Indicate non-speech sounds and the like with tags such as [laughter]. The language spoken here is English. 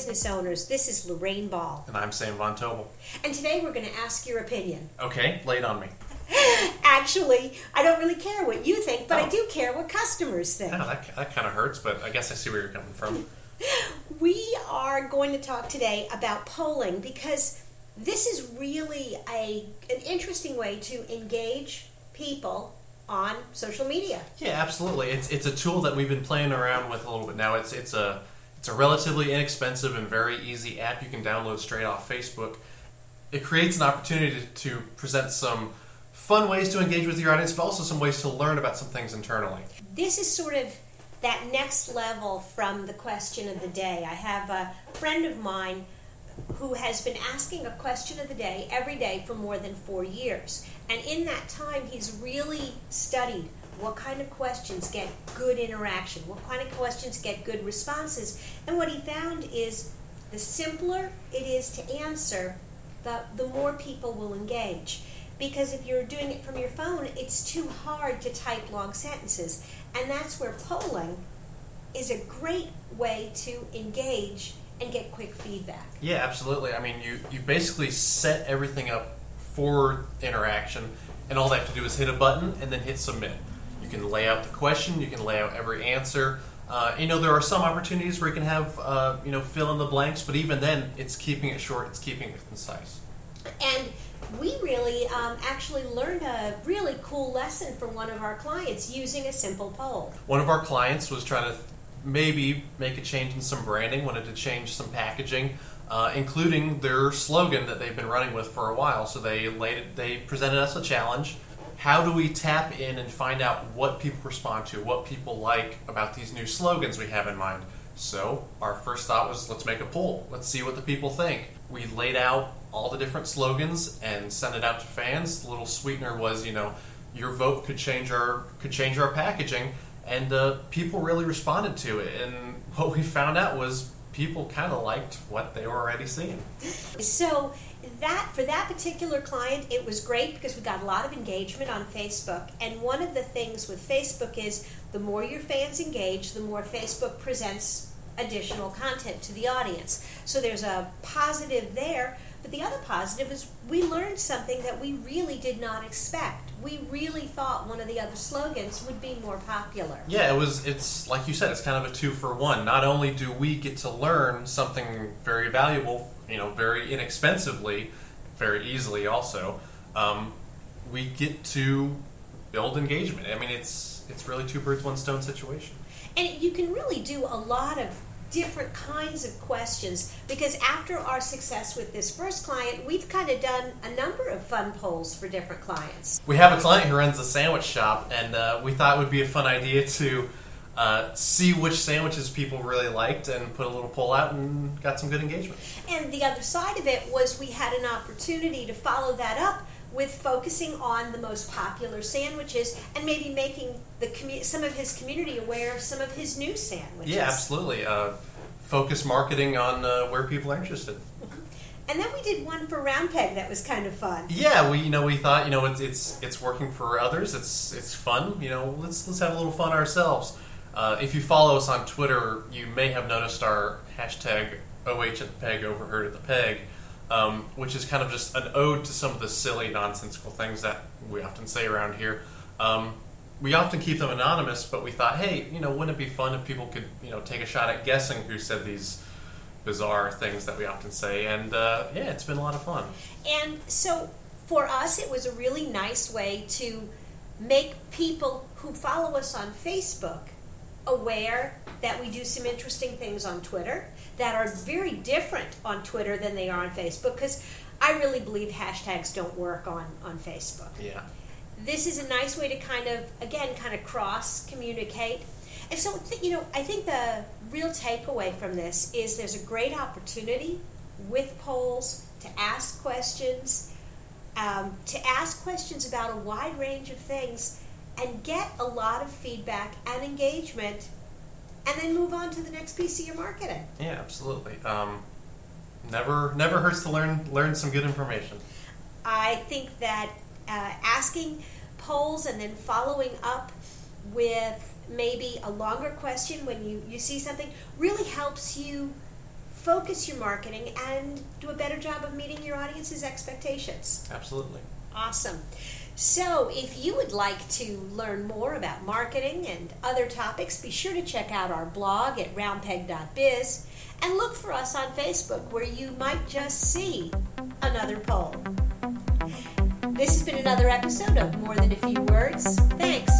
business owners. This is Lorraine Ball. And I'm Sam Von Tobel. And today we're going to ask your opinion. Okay, lay it on me. [laughs] Actually, I don't really care what you think, but Oh. I do care what customers think. Oh, that, that kind of hurts, but I guess I see where you're coming from. [laughs] We are going to talk today about polling because this is really a an interesting way to engage people on social media. Yeah, absolutely. It's it's a tool that we've been playing around with a little bit now. It's it's a it's a relatively inexpensive and very easy app you can download straight off Facebook. It creates an opportunity to, present some fun ways to engage with your audience, but also some ways to learn about some things internally. This is sort of that next level from the question of the day. I have a friend of mine who has been asking a question of the day every day for more than four years. And in that time, he's really studied what kind of questions get good interaction, what kind of questions get good responses. And what he found is the simpler it is to answer, the, the more people will engage. Because if you're doing it from your phone, it's too hard to type long sentences. And that's where polling is a great way to engage and get quick feedback. Yeah, absolutely. I mean, you, you basically set everything up for interaction, and all they have to do is hit a button and then hit submit. You can lay out the question, you can lay out every answer. Uh, you know, there are some opportunities where you can have, uh, you know, fill in the blanks, but even then, it's keeping it short, it's keeping it concise. And we really um, actually learned a really cool lesson from one of our clients using a simple poll. One of our clients was trying to maybe make a change in some branding, wanted to change some packaging, uh, including their slogan that they've been running with for a while. So they laid they presented us a challenge. How do we tap in and find out what people respond to, what people like about these new slogans we have in mind? So our first thought was let's make a poll. Let's see what the people think. We laid out all the different slogans and sent it out to fans. The little sweetener was, you know, your vote could change our could change our packaging and uh, people really responded to it. And [laughs] what we found out was people kind of liked what they were already seeing. So that for that particular client, it was great because we got a lot of engagement on Facebook. And one of the things with Facebook is the more your fans engage, the more Facebook presents additional content to the audience. So there's a positive there. But the other positive is we learned something that we really did not expect. We really thought one of the other slogans would be more popular. Yeah, it was. It's like you said. It's kind of a two for one. Not only do we get to learn something very valuable, you know, very inexpensively, very easily. Also, um, we get to build engagement. I mean, it's it's really two birds, one stone situation. And you can really do a lot of different kinds of questions because after our success with this first client, we've kind of done a number of fun polls for different clients. We have a client who runs a sandwich shop, and uh, we thought it would be a fun idea to uh, see which sandwiches people really liked and put a little poll out and got some good engagement. And the other side of it was we had an opportunity to follow that up with focusing on the most popular sandwiches and maybe making the commu- some of his community aware of some of his new sandwiches. Yeah, absolutely. Uh, focus marketing on uh, where people are interested. And then we did one for Round Peg that was kind of fun. Yeah, we you know we thought you know it's it's it's working for others. It's it's fun. You know, let's let's have a little fun ourselves. Uh, if you follow us on Twitter, you may have noticed our hashtag OH at the peg, overheard at the peg, um, which is kind of just an ode to some of the silly, nonsensical things that we often say around here. Um, we often keep them anonymous, but we thought, hey, you know, wouldn't it be fun if people could, you know, take a shot at guessing who said these bizarre things that we often say? And uh, yeah, it's been a lot of fun. And so for us, it was a really nice way to make people who follow us on Facebook aware that we do some interesting things on Twitter that are very different on Twitter than they are on Facebook because I really believe hashtags don't work on, on Facebook. Yeah. This is a nice way to kind of, again, kind of cross communicate. And so, th- you know, I think the real takeaway from this is there's a great opportunity with polls to ask questions, um, to ask questions about a wide range of things, and get a lot of feedback and engagement, and then move on to the next piece of your marketing. Yeah, absolutely. Um, never, never hurts to learn learn some good information. I think that uh, asking polls and then following up with maybe a longer question when you, you see something really helps you focus your marketing and do a better job of meeting your audience's expectations. Absolutely. Awesome. So, if you would like to learn more about marketing and other topics, be sure to check out our blog at roundpeg.biz and look for us on Facebook where you might just see another poll. This has been another episode of More Than a Few Words. Thanks.